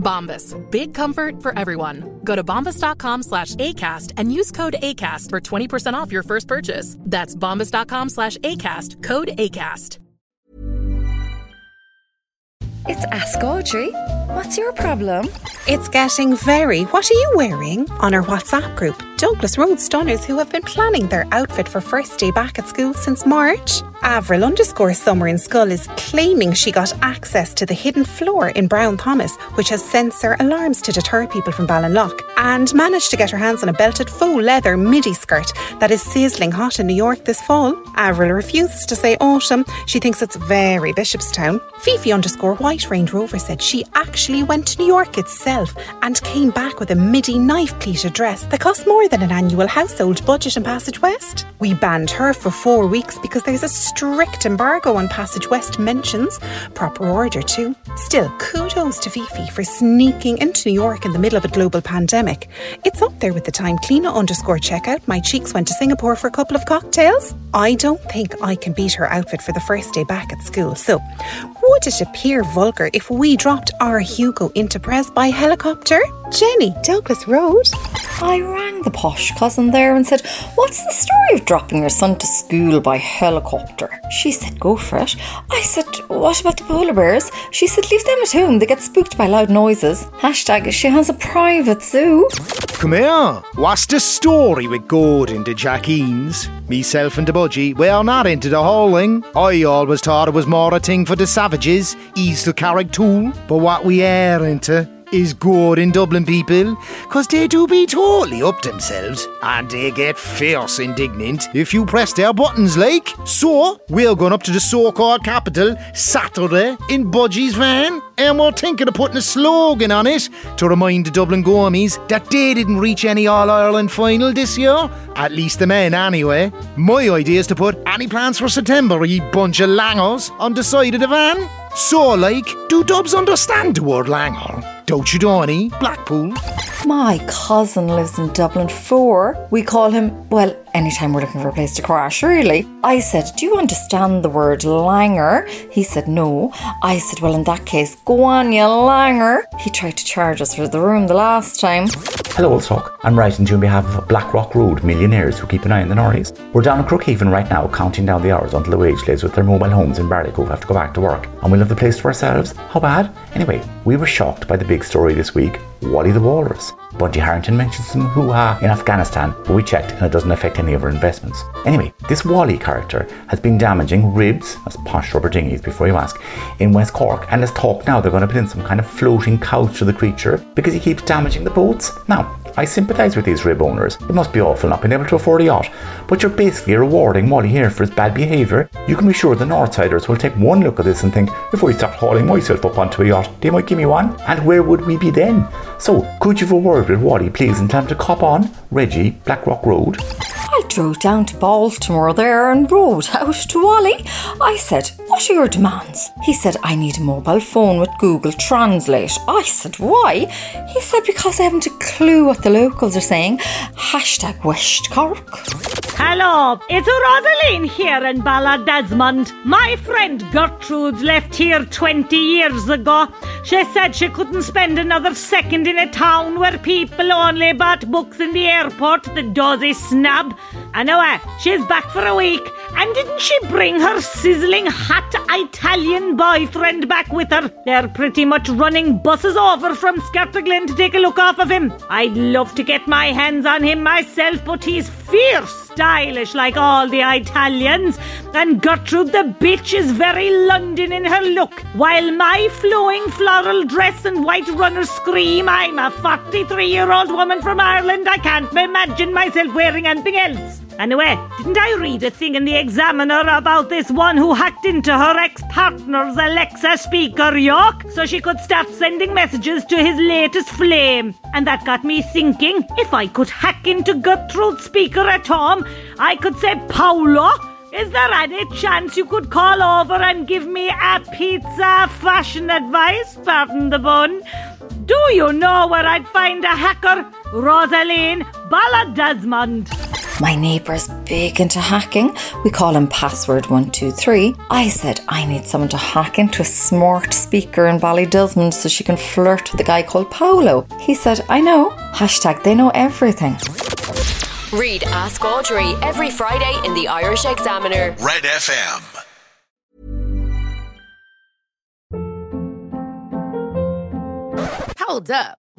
Bombas. Big comfort for everyone. Go to bombas.com slash ACAST and use code ACAST for 20% off your first purchase. That's bombas.com slash ACAST. Code ACAST. It's Ask Audrey. What's your problem? It's getting very. What are you wearing? On our WhatsApp group, Douglas Road Stunners who have been planning their outfit for first day back at school since March. Avril underscore Summer in Schull is claiming she got access to the hidden floor in Brown Thomas, which has sensor alarms to deter people from Ballinlough, and managed to get her hands on a belted faux leather midi skirt that is sizzling hot in New York this fall. Avril refuses to say autumn. She thinks it's very Bishopstown. Fifi underscore White Range Rover said she actually went to New York itself and came back with a midi knife pleated dress that cost more than an annual household budget in Passage West. We banned her for four weeks because there's a strict embargo on Passage West mentions, proper order too. Still, kudos to Fifi for sneaking into New York in the middle of a global pandemic. It's up there with the time Cleena underscore checkout my cheeks went to Singapore for a couple of cocktails. I don't think I can beat her outfit for the first day back at school. So, would it appear vulgar if we dropped our Hugo into Pres by helicopter? Jenny, Douglas Road. I rang the posh cousin there and said, What's the story of dropping your son to school by helicopter? She said, Go for it. I said, What about the polar bears? She said, Leave them at home. They get spooked by loud noises. Hashtag, she has a private zoo. Come here. What's the story with Gordon to Jackeens? Myself and the budgie, we're not into the whole thing. I always thought it was more a thing for the savages, east of Carrigtwohill. But what we are into is good in Dublin people, 'cause they do be totally up themselves, and they get fierce indignant if you press their buttons like. So, we're going up to the so-called capital Saturday in Budgie's van, and we're thinking of putting a slogan on it to remind the Dublin Gomies that they didn't reach any All-Ireland final this year, at least the men anyway. My idea is to put any plans for September, ye bunch of langers, on the side of the van. So, like, do Dubs understand the word langer? You, Donny? Blackpool? My cousin lives in Dublin 4. We call him, well, anytime we're looking for a place to crash, really. I said, Do you understand the word langer? He said, No. I said, Well, in that case, go on, you langer. He tried to charge us for the room the last time. Hello, Ulstock. I'm writing to you on behalf of Blackrock Road millionaires who keep an eye on the Norries. We're down in Crookhaven right now, counting down the hours until the wage lays with their mobile homes in Barleycove have to go back to work. And we'll have the place to ourselves. How bad? Anyway, we were shocked by the big story this week Wally the Walrus. Bunty Harrington mentioned some hoo-ha in Afghanistan, but we checked and it doesn't affect any of our investments. Anyway, this Wally character has been damaging ribs, as posh rubber dinghies before you ask, in West Cork, and there's talk now they're going to put in some kind of floating couch to the creature because he keeps damaging the boats. Now, I sympathise with these rib owners. It must be awful not being able to afford a yacht. But you're basically rewarding Wally here for his bad behaviour. You can be sure the Northsiders will take one look at this and think, if I start hauling myself up onto a yacht, they might give me one. And where would we be then? So, could you have a word with Wally, please, and tell him to cop on? Reggie, Blackrock Road. I drove down to Baltimore there and rode out to Wally. I said, What are your demands? He said, I need a mobile phone with Google Translate. I said, Why? He said, Because I haven't a clue what the locals are saying. Hashtag West Cork. Hello, it's Rosaline here in Ballydesmond. My friend Gertrude left here 20 years ago. She said she couldn't spend another second in a town where people only bought books in the airport, the dozy snub. Anyway, she's back for a week. And didn't she bring her sizzling hot Italian boyfriend back with her? They're pretty much running buses over from Scartaglin to take a look off of him. I'd love to get my hands on him myself, but he's fierce. stylish like all the Italians, and Gertrude the bitch is very London in her look. While my flowing floral dress and white runner scream, I'm a 43 year old woman from Ireland. I can't imagine myself wearing anything else. Anyway, didn't I read a thing in the Examiner about this one who hacked into her ex partner's Alexa speaker, York, so she could start sending messages to his latest flame? And that got me thinking if I could hack into Gertrude's speaker at home, I could say, Paolo, is there any chance you could call over and give me a pizza fashion advice? Pardon the bun. Do you know where I'd find a hacker? Rosaline Ballydesmond. My neighbour's big into hacking. We call him Password123. I said I need someone to hack into a smart speaker in Ballydesmond so she can flirt with a guy called Paolo. He said, I know. Hashtag they know everything. Read Ask Audrey every Friday in the Irish Examiner. Red FM. Hold up.